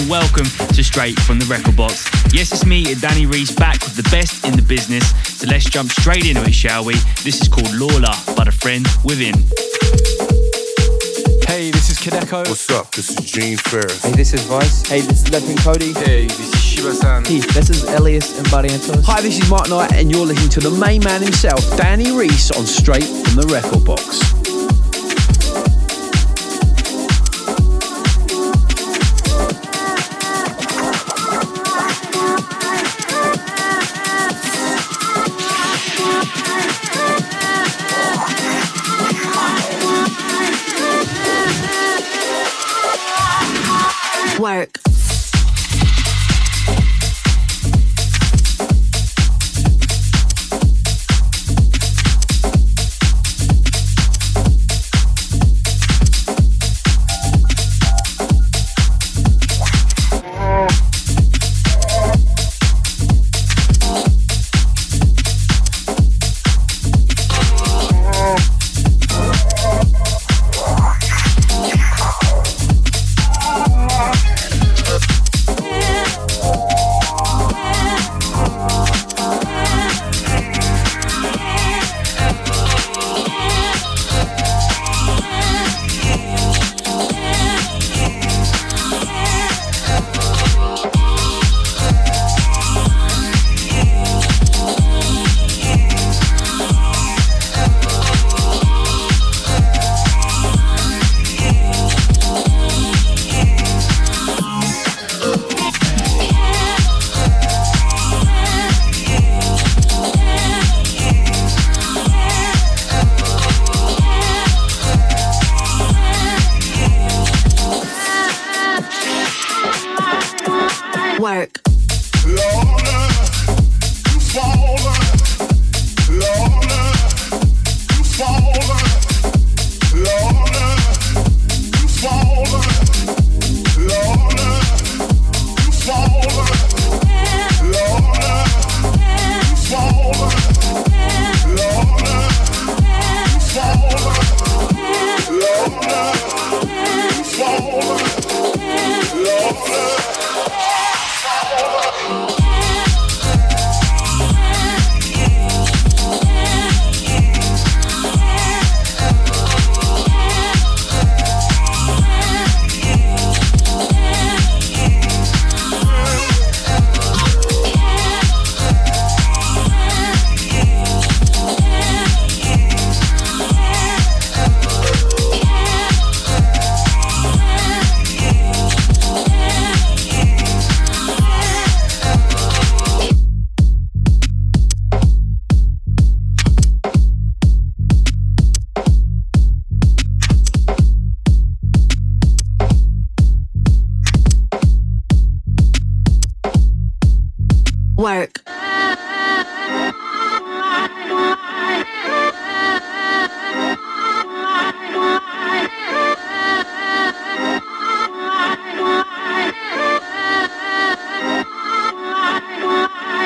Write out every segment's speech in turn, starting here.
hello and welcome to Straight from the Record Box. Yes, it's me, Danny Reese, back with the best in the business. So let's jump straight into it, shall we? This is called Lawler, but a friend within. Hey, this is Kideko. What's up? This is Gene Farris. Hey, this is Vice. Hey, this is Levin Cody. Hey, this is Shiba-san. Hey, this is Illyus and Barrientos. Hi, this is Mark Knight, and you're listening to the main man himself, Danny Reese, on Straight from the Record Box.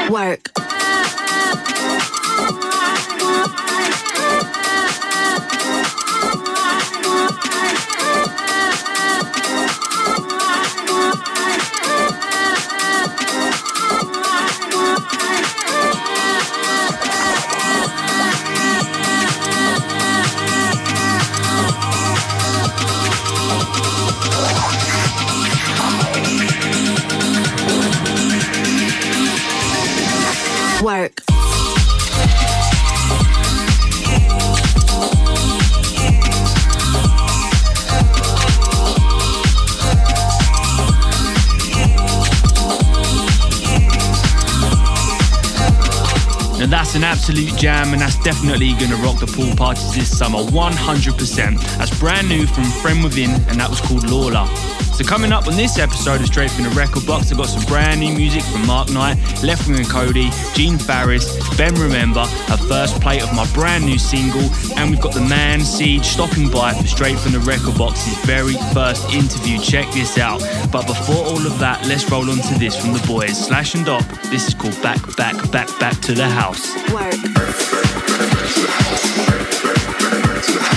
Absolute definitely gonna rock the pool parties this summer 100%. That's brand new from Friend Within, and that was called Lawler. So coming up on this episode of Straight from the Record Box, I've got some brand new music from Mark Knight, Left Wing and Cody, Gene Farris, Ben Remember, a first plate of my brand new single, and we've got the man Siege stopping by for Straight from the Record Box's very first interview. Check this out. But before all of that, let's roll on to this from the boys, Slash and Doppe. This is called Back, Back, Back, Back to the House. was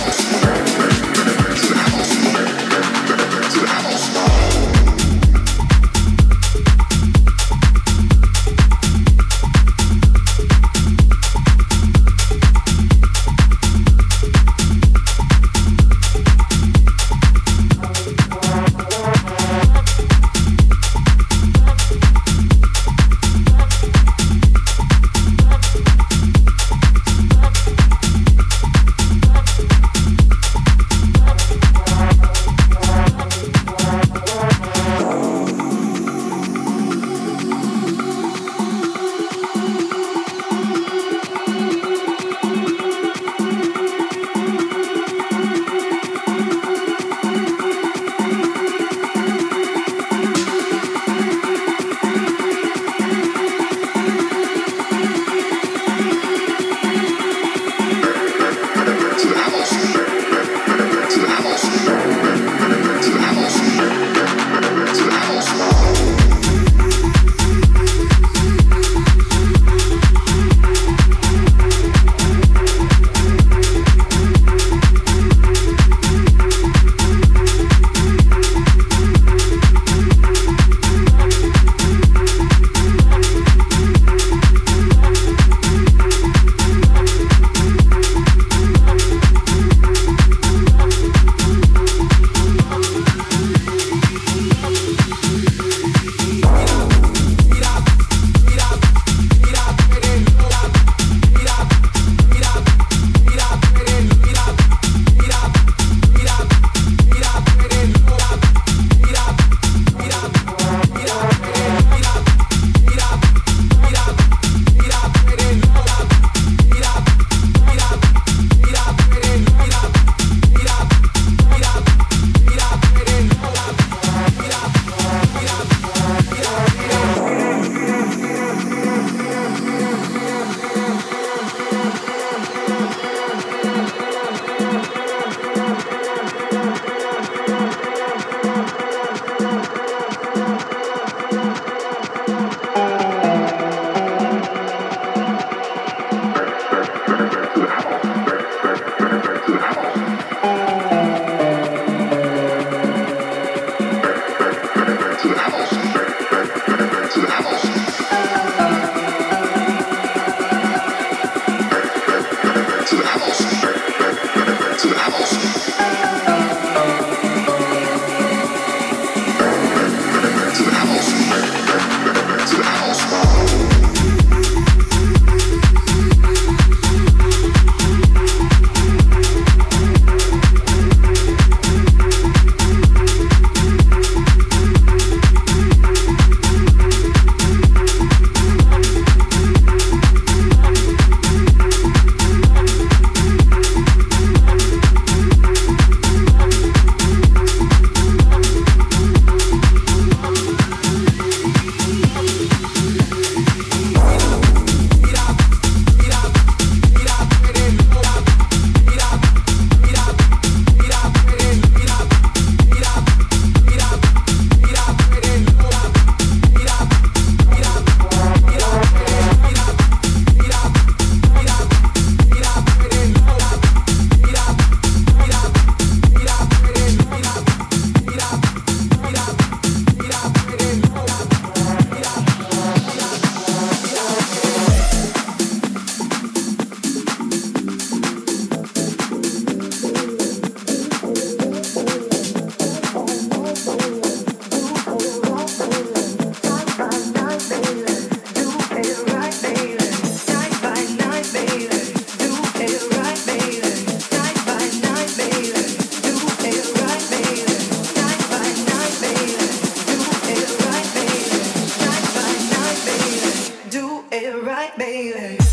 right, baby.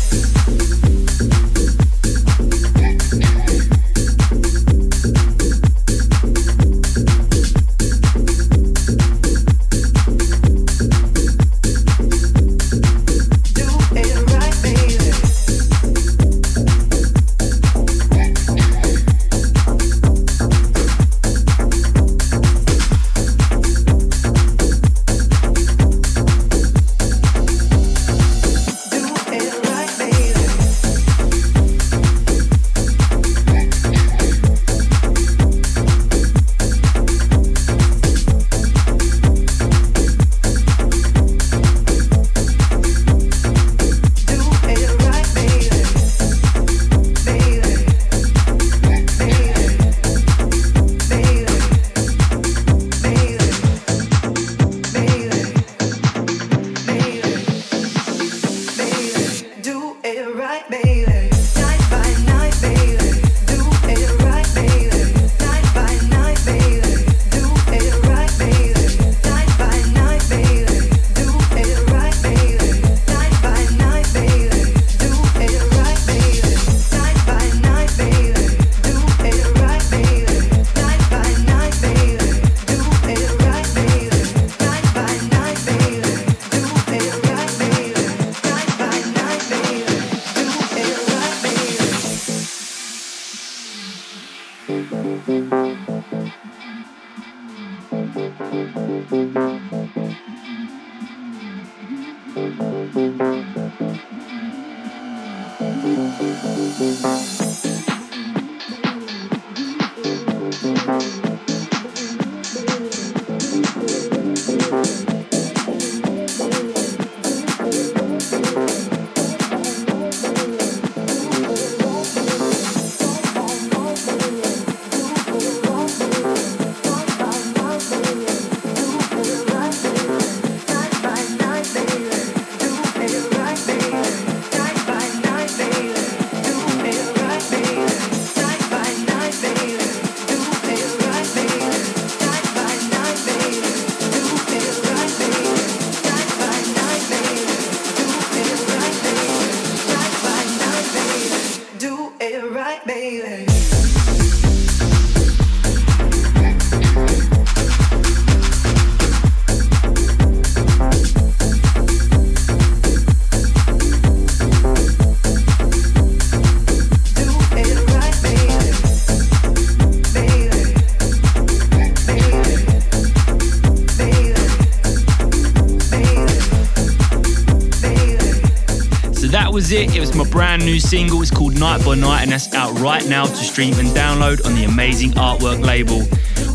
Brand new single. It's called Night by Night, and that's out right now to stream and download on the amazing artwork label.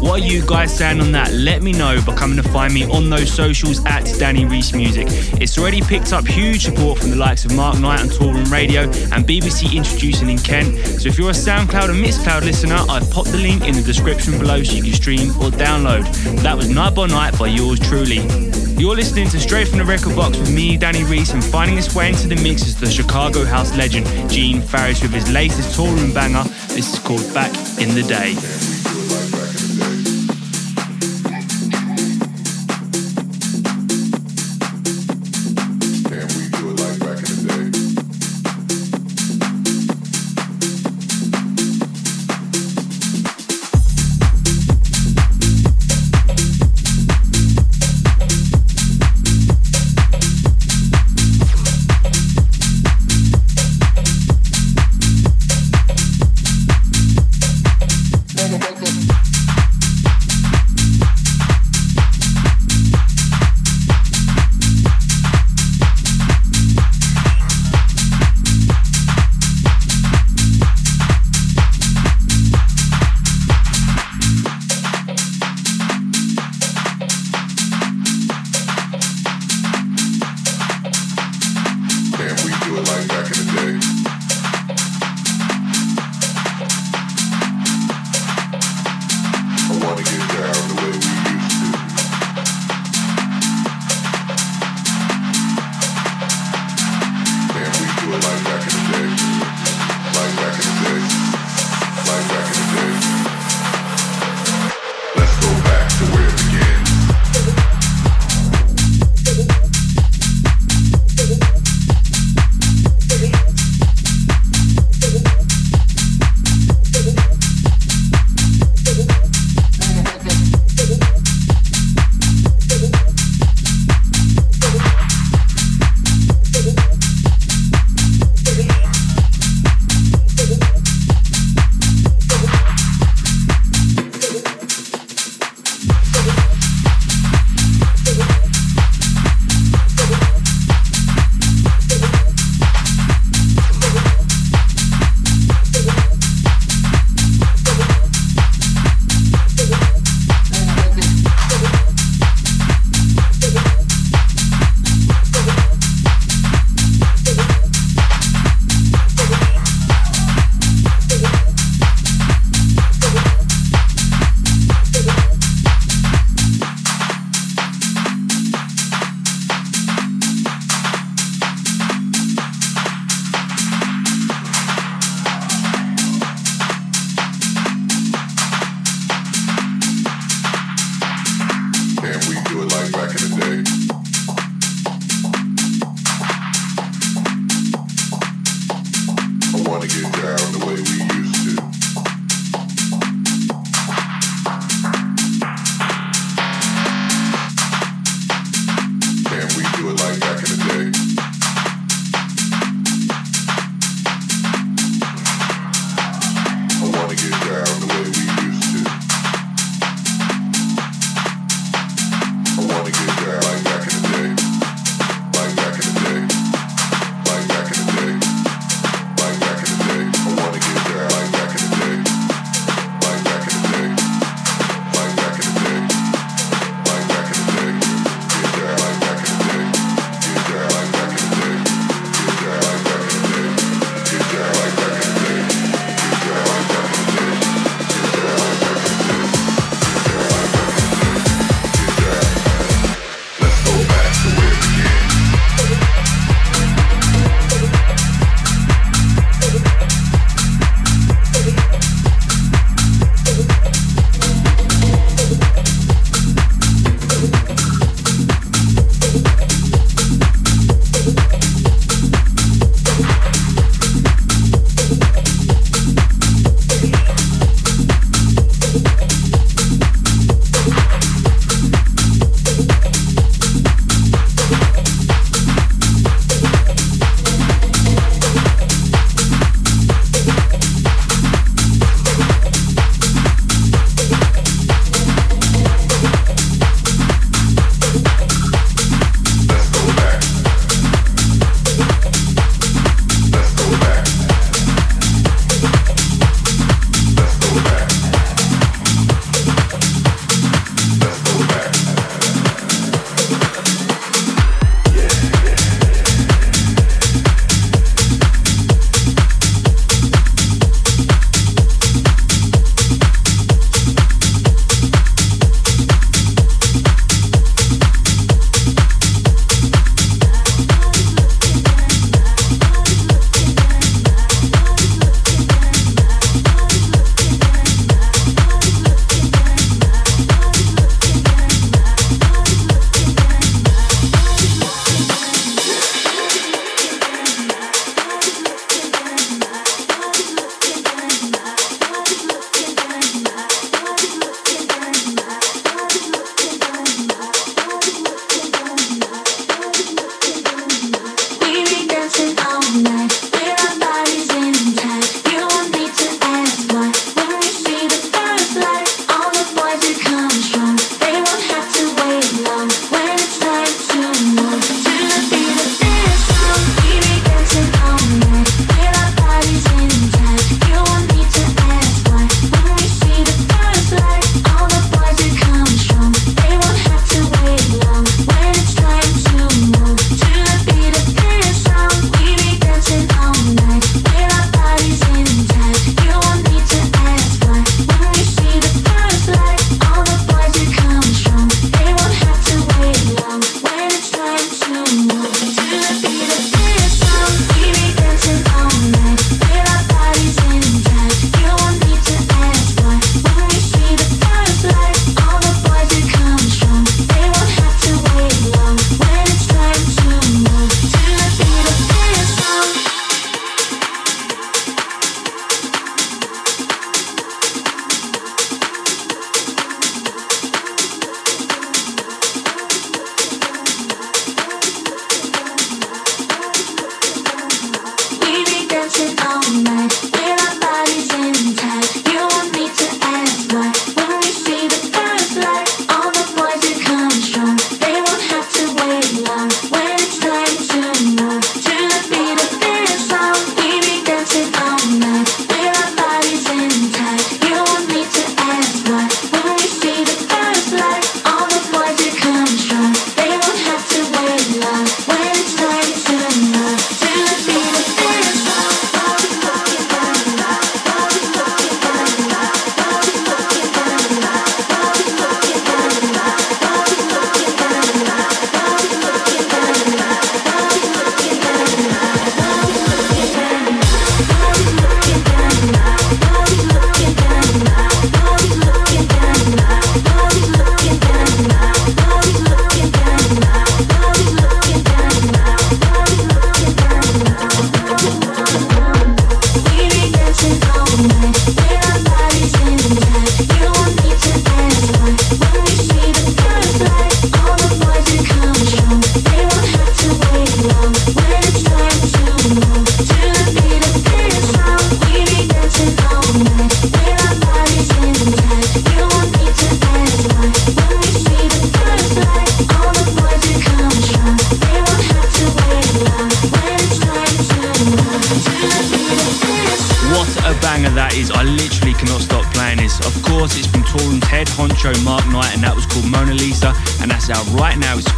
What are you guys saying on that? Let me know by coming to find me on those socials at Danny Reese Music. It's already picked up huge support from the likes of Mark Knight on Toolroom Radio and BBC Introducing in Kent. So if you're a SoundCloud and Mixcloud listener, I've popped the link in the description below so you can stream or download. That was Night by Night by yours truly. You're listening to Straight from the Record Box with me, Danny Reese, and finding his way into the mix is the Chicago house legend, Gene Farris, with his latest Toolroom banger. This is called Back in the Day.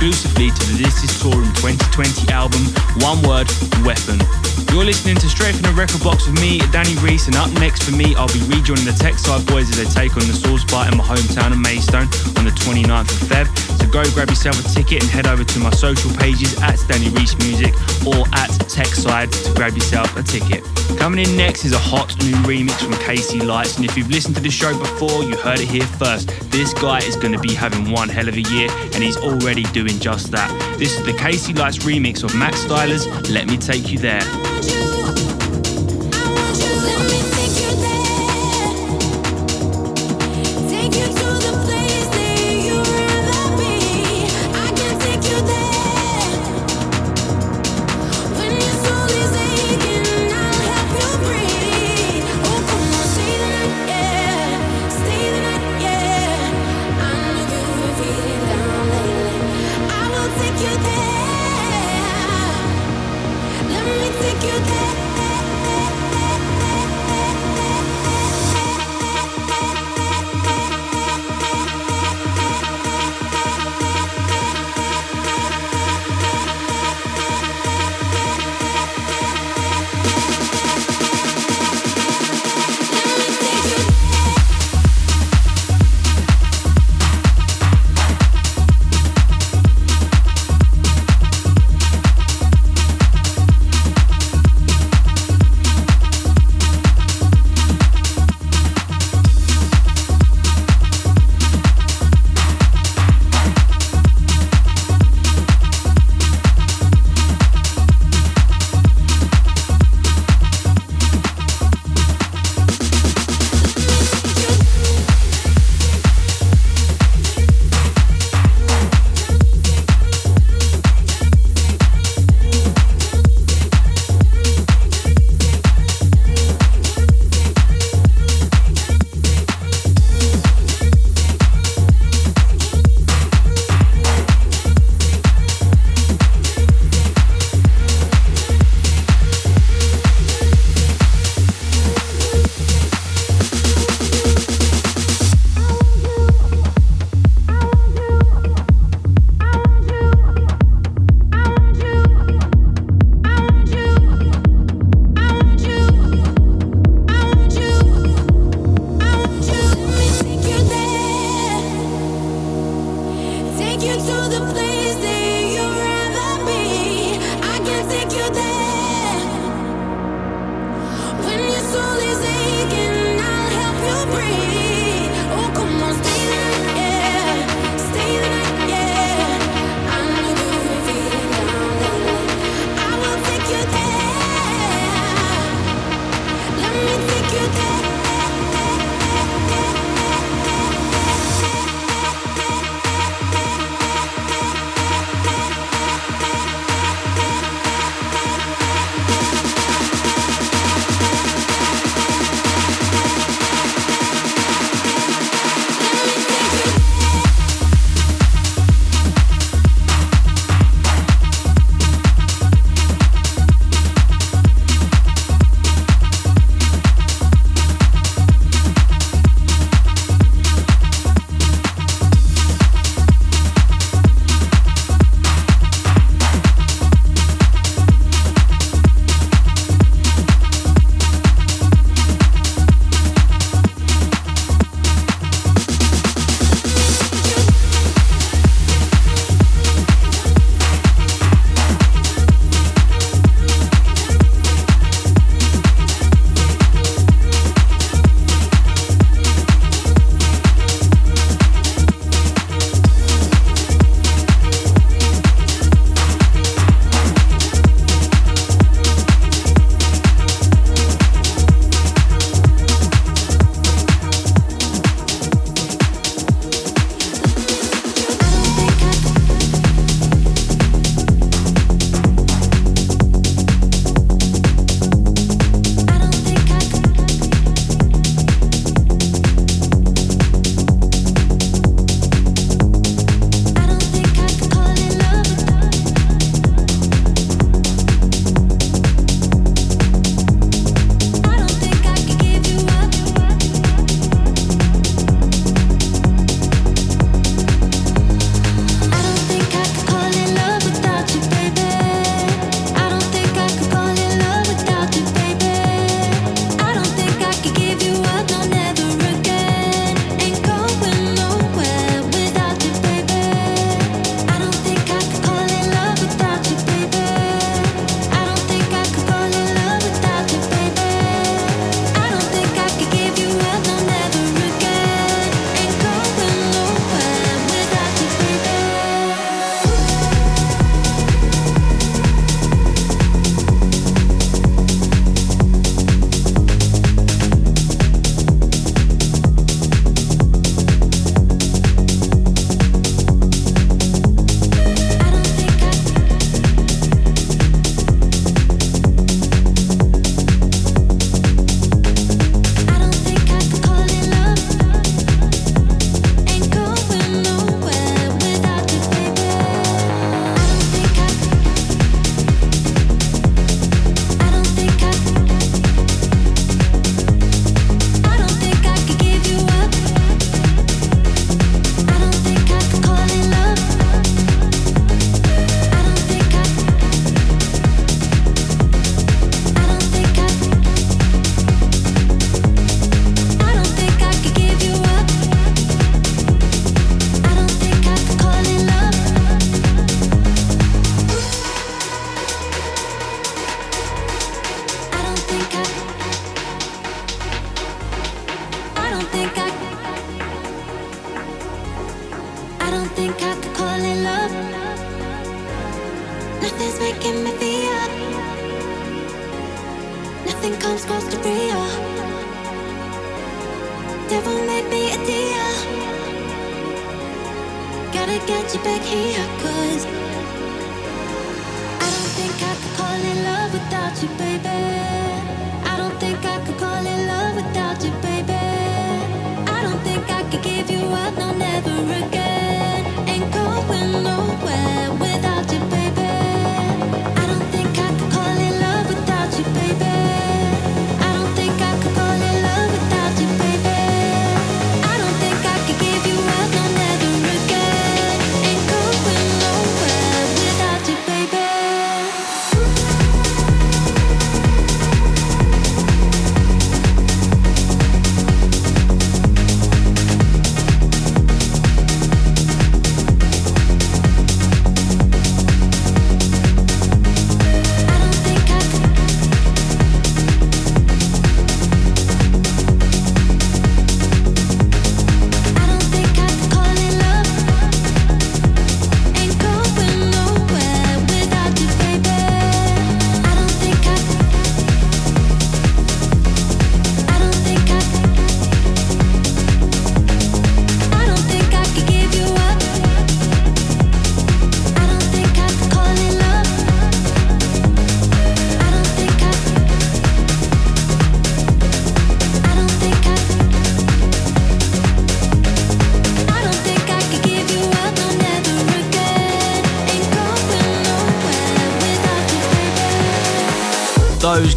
Exclusively to the This Is Toolroom 2020 album, One Word, Weapon. You're listening to Straight from the Record Box with me, Danny Reese, and up next for me, I'll be rejoining the Textside Boys as they take on the Source Bar in my hometown of Maidstone on the 29th of Feb. So go grab yourself a ticket and head over to my social pages at Danny Reese Music or at Textside to grab yourself a ticket. Coming in next is a hot new remix from KC Lights, and if you've listened to the show before, you heard it here first. This guy is going to be having one hell of a year, and he's already doing just that. This is the KC Lights remix of Max Styler's Let Me Take You There.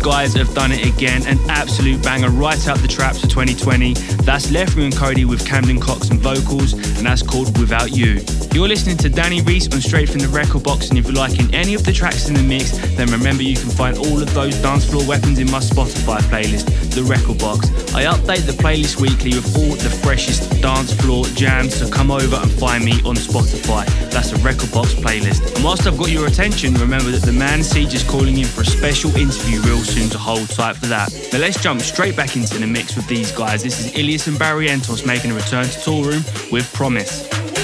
Guys have done it again. An absolute banger right up the traps for 2020. That's Leftwing and Kody with Camden Cox and vocals, and that's called Without You. You're listening to Danny Reese on Straight from the Record Box, and if you're liking any of the tracks in the mix, then remember you can find all of those dance floor weapons in my Spotify playlist, The Record Box. I update the playlist weekly with all the freshest dance floor jams, so come over and find me on Spotify. That's a Record Box playlist. And whilst I've got your attention, remember that the man Siege is calling in for a special interview real soon to hold tight for that. Now let's jump straight back into the mix with these guys. This is Illyus and Barrientos making a return to Toolroom with Promise.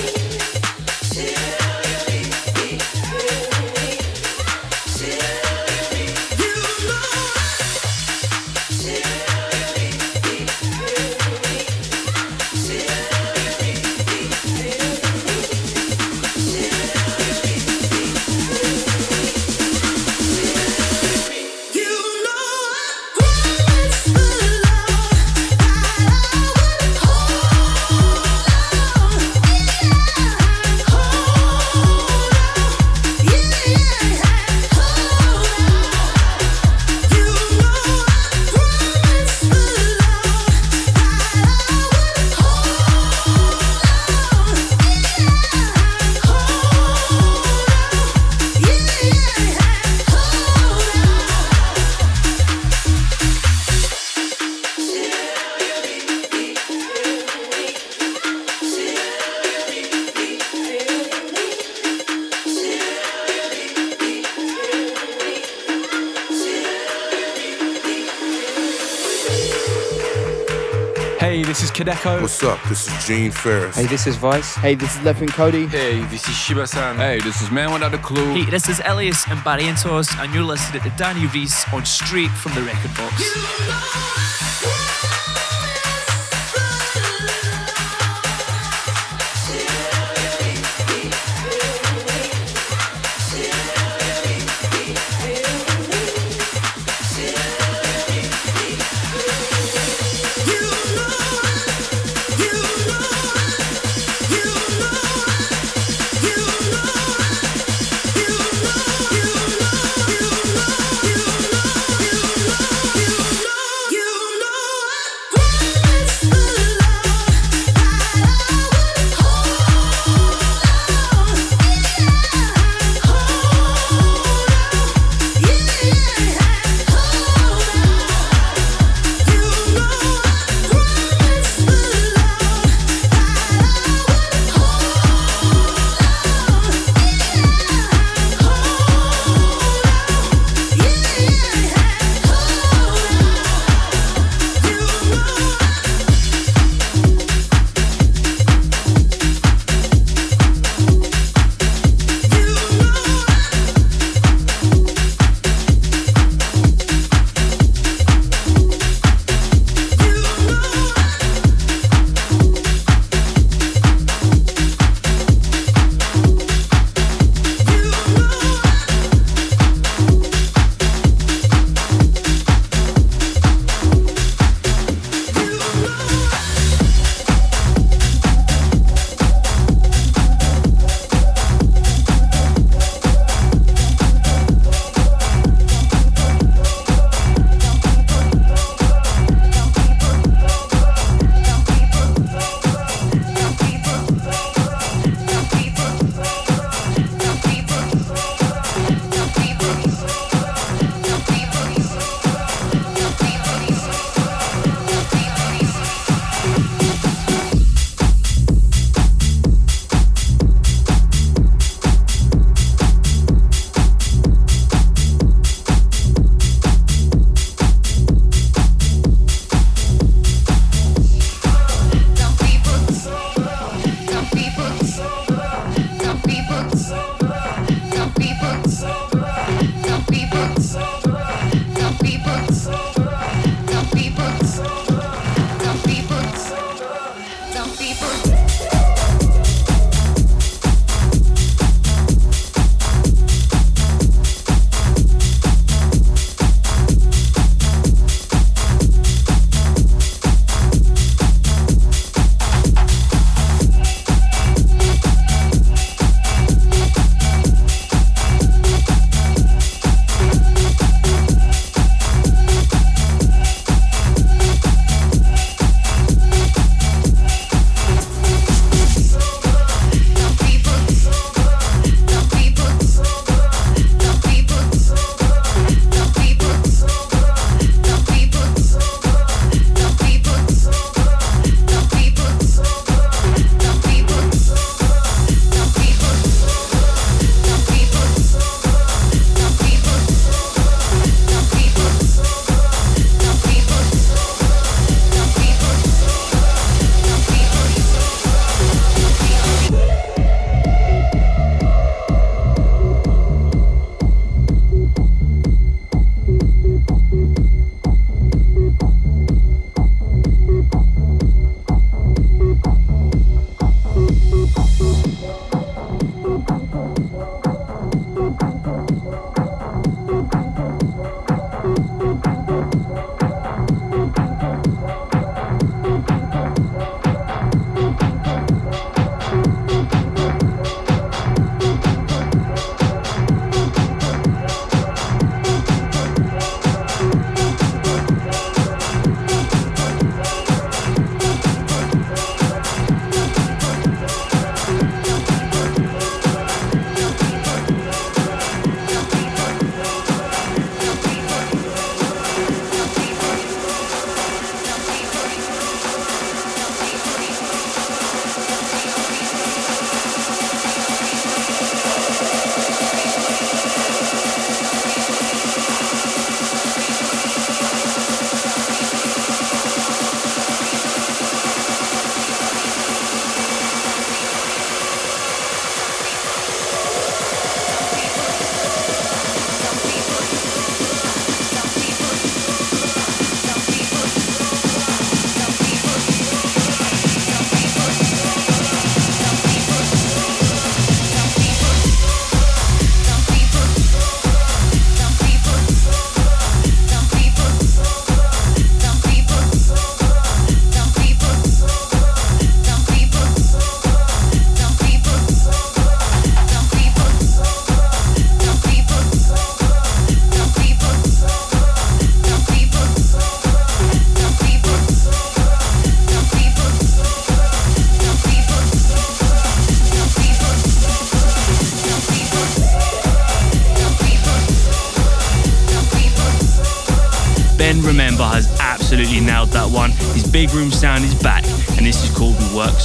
Kideko. What's up? This is Gene Farris. Hey, this is Vice. Hey, this is Leftwing Kody. Hey, this is Shiba-san. Hey, this is Man Without a Clue. Hey, this is Illyus and Barrientos, and you're listening to Danny Reese on Straight from the Record Box.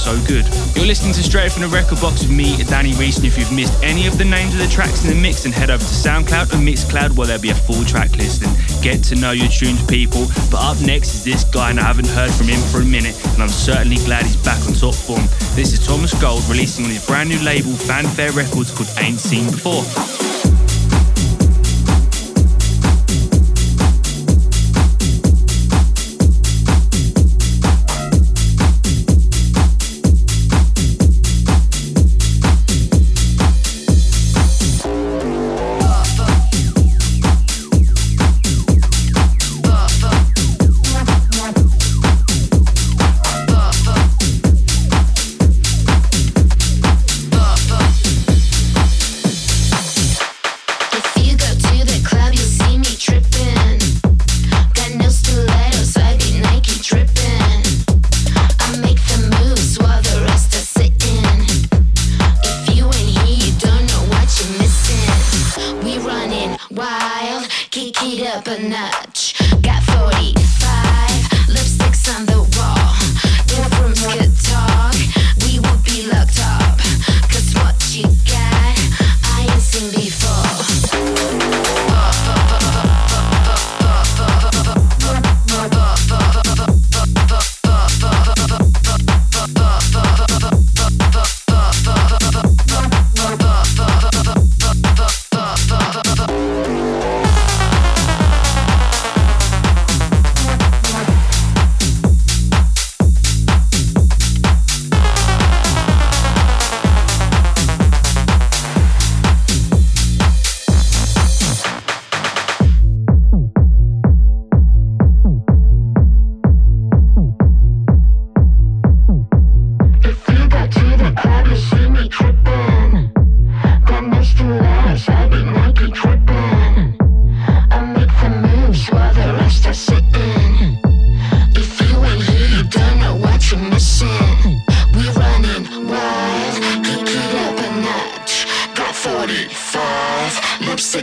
So Good. You're listening to Straight from the Record Box with me, Danny Reese, and if you've missed any of the names of the tracks in the mix, then head over to SoundCloud or Mixcloud where there'll be a full track list and get to know your tunes, people. But up next is this guy, and I haven't heard from him for a minute, and I'm certainly glad he's back on top form. This is Thomas Gold releasing on his brand new label, Fanfare Records, called Ain't Seen Before.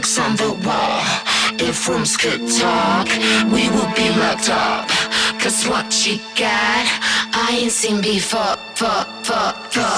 45, on the wall. If rooms could talk, we would be locked up. Cause what you got, I ain't seen before. For, for, for,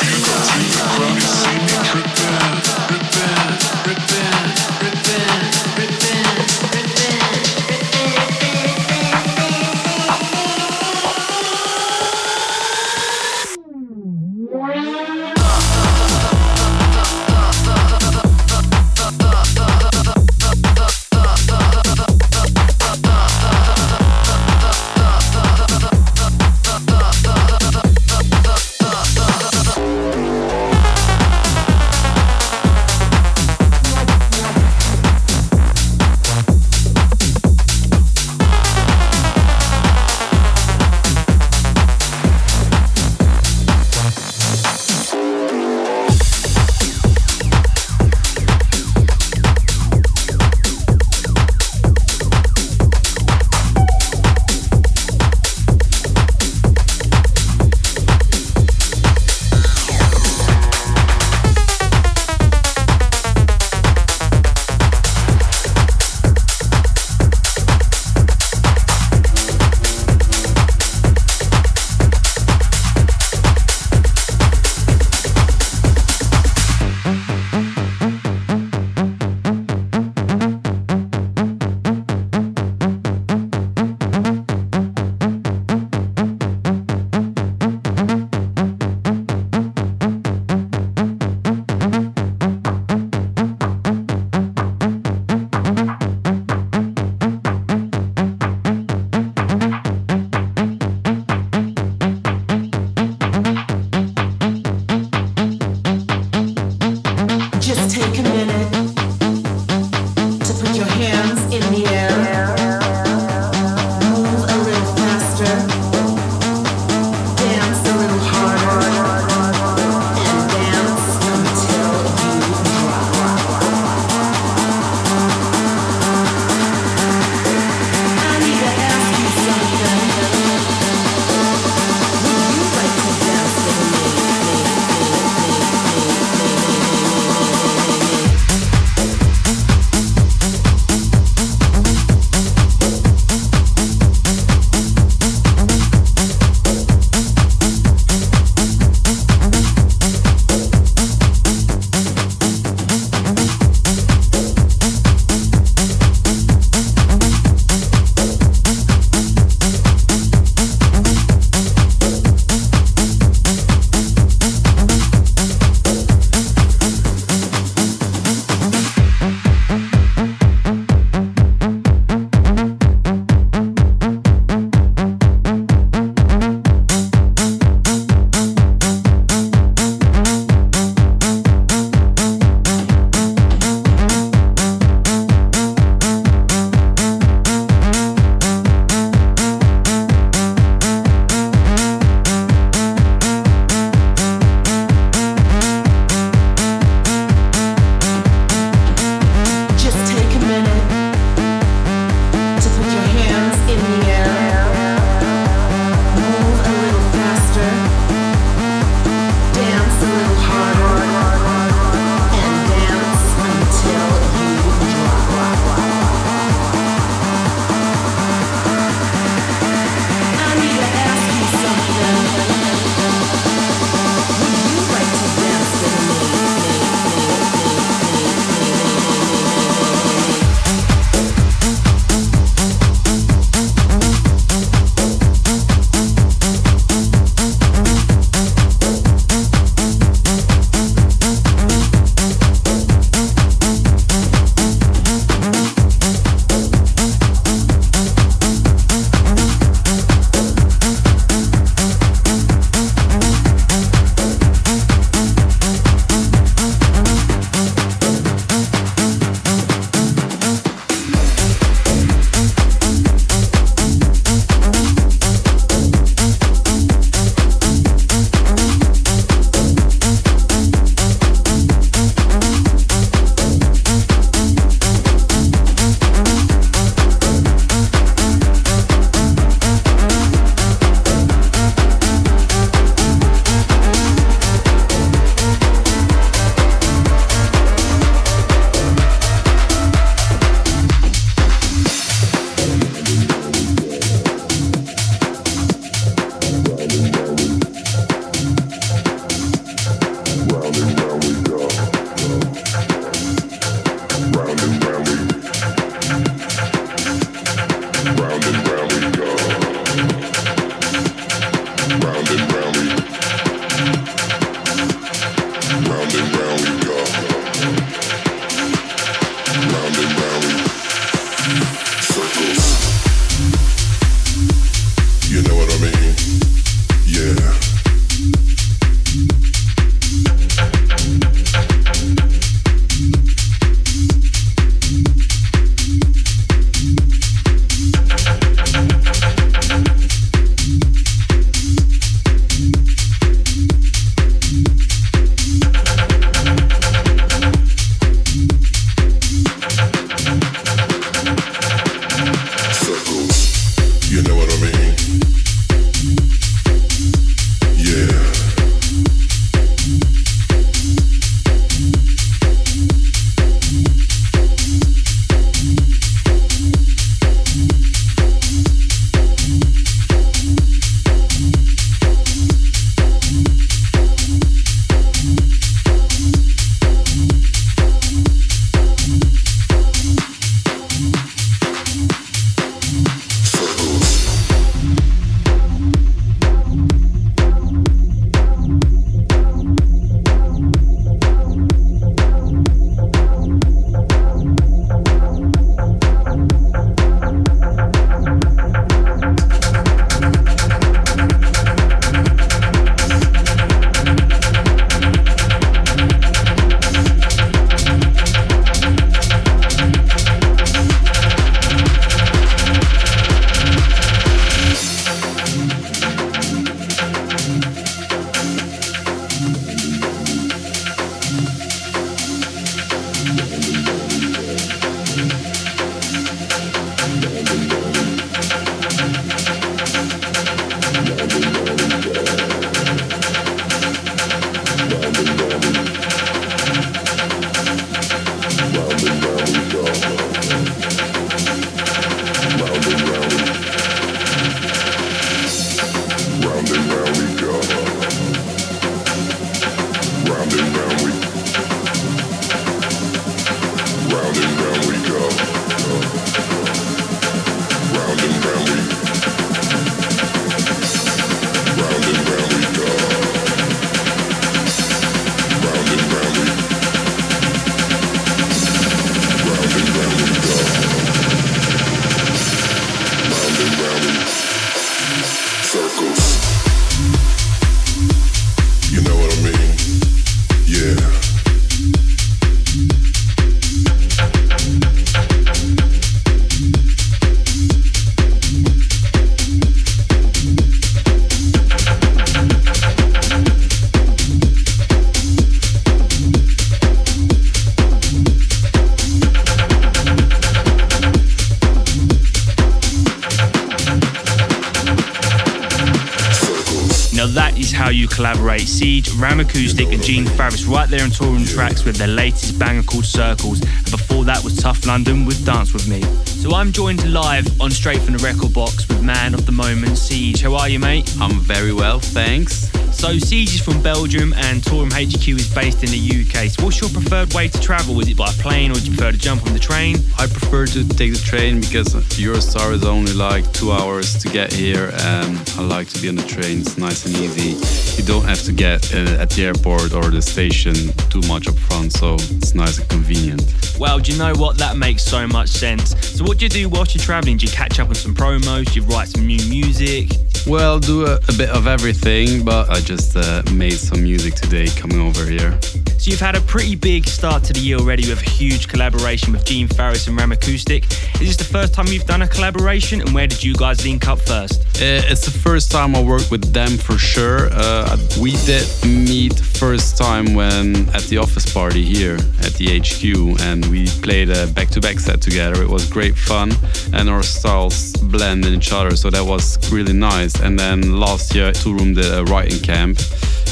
collaborate. Siege, Ram Acoustic, and Gene Farris right there on Toolroom Trax with their latest banger called Circles. And before that was Tough London with Dance With Me. So I'm joined live on Straight from the Record Box with man of the moment, Siege. How are you, mate? I'm very well, thanks. So Siege is from Belgium and Toolroom HQ is based in the UK. So what's your preferred way to travel? Is it by plane or do you prefer to jump on the train? I prefer to take the train because Eurostar is only like two hours to get here and I like to be on the train. It's nice and easy. You don't have to get uh, at the airport or the station too much up front, so it's nice and convenient. Well, do you know what? That makes so much sense. So what do you do whilst you're traveling? Do you catch up on some promos? Do you write some new music? Well, do a, a bit of everything, but I just uh, made some music today coming over here. So you've had a pretty big start to the year already with a huge collaboration with Gene Farris and Ram Acoustic. Is this the first time you've done a collaboration and where did you guys link up first? Uh, it's the first time I worked with them for sure. Uh, we did meet first time when at the office party here at the HQ and we played a back-to-back set together. It was great fun and our styles blend in each other so that was really nice. And then last year Toolroom did a writing camp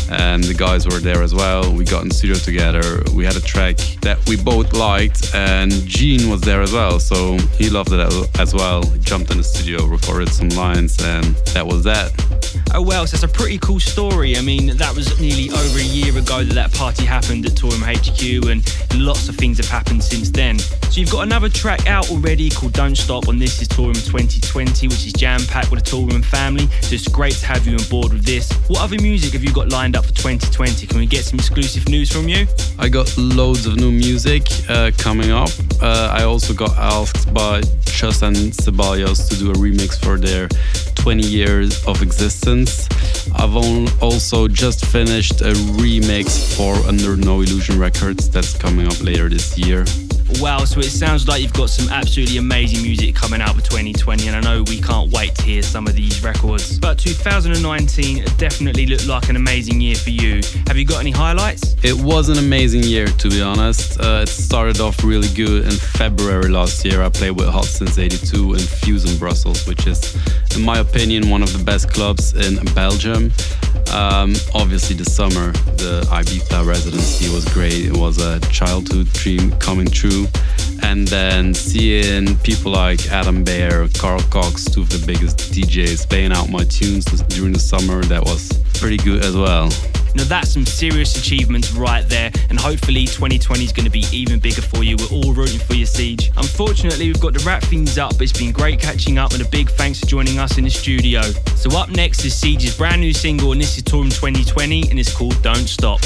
and the guys were there as well. We got in studio together. We had a track that we both liked, and Gene was there as well, so he loved it as well. He jumped in the studio, recorded some lines, and that was that. Oh well, so it's a pretty cool story. I mean, that was nearly over a year ago that that party happened at Toolroom HQ, and lots of things have happened since then. So you've got another track out already called Don't Stop, and this is Toolroom 2020, which is jam-packed with a Toolroom family. So it's great to have you on board with this. What other music have you got lined up for 2020? Can we get some exclusive news from you? I got loads of new music uh, coming up. Uh, I also got asked by Chus and Ceballos to do a remix for their 20 years of existence. I've also just finished a remix for Under No Illusion Records that's coming up later this year. Wow, so it sounds like you've got some absolutely amazing music coming out for 2020, and I know we can't wait to hear some of these records. But 2019 definitely looked like an amazing year for you. Have you got any highlights? It was an amazing year, to be honest. Uh, it started off really good in February last year. I played with Hot Since 82 in Fusion Brussels, which is, in my opinion, one of the best clubs in Belgium. Um, obviously, the summer, the Ibiza residency was great. It was a childhood dream coming true. And then seeing people like Adam Beyer, Carl Cox, two of the biggest DJs, playing out my tunes during the summer, that was pretty good as well. Now that's some serious achievements right there, and hopefully 2020 is going to be even bigger for you. We're all rooting for your siege. Unfortunately, we've got to wrap things up, but it's been great catching up, and a big thanks for joining us in the studio. So up next is Siege's brand new single, and this is Toolroom 2020, and it's called Don't Stop.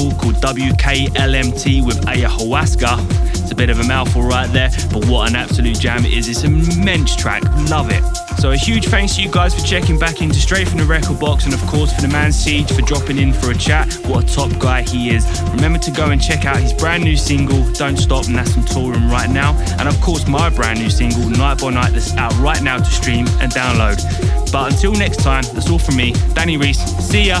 Label called WKLMT with Ayahuasca. It's a bit of a mouthful right there, but what an absolute jam it is. It's an immense track. Love it. So a huge thanks to you guys for checking back into Straight from the Record Box and of course for the man Siege for dropping in for a chat. What a top guy he is. Remember to go and check out his brand new single, Don't Stop, and that's right now. And of course my brand new single, Night by Night, that's out right now to stream and download. But until next time, that's all from me, Danny Reese. See ya.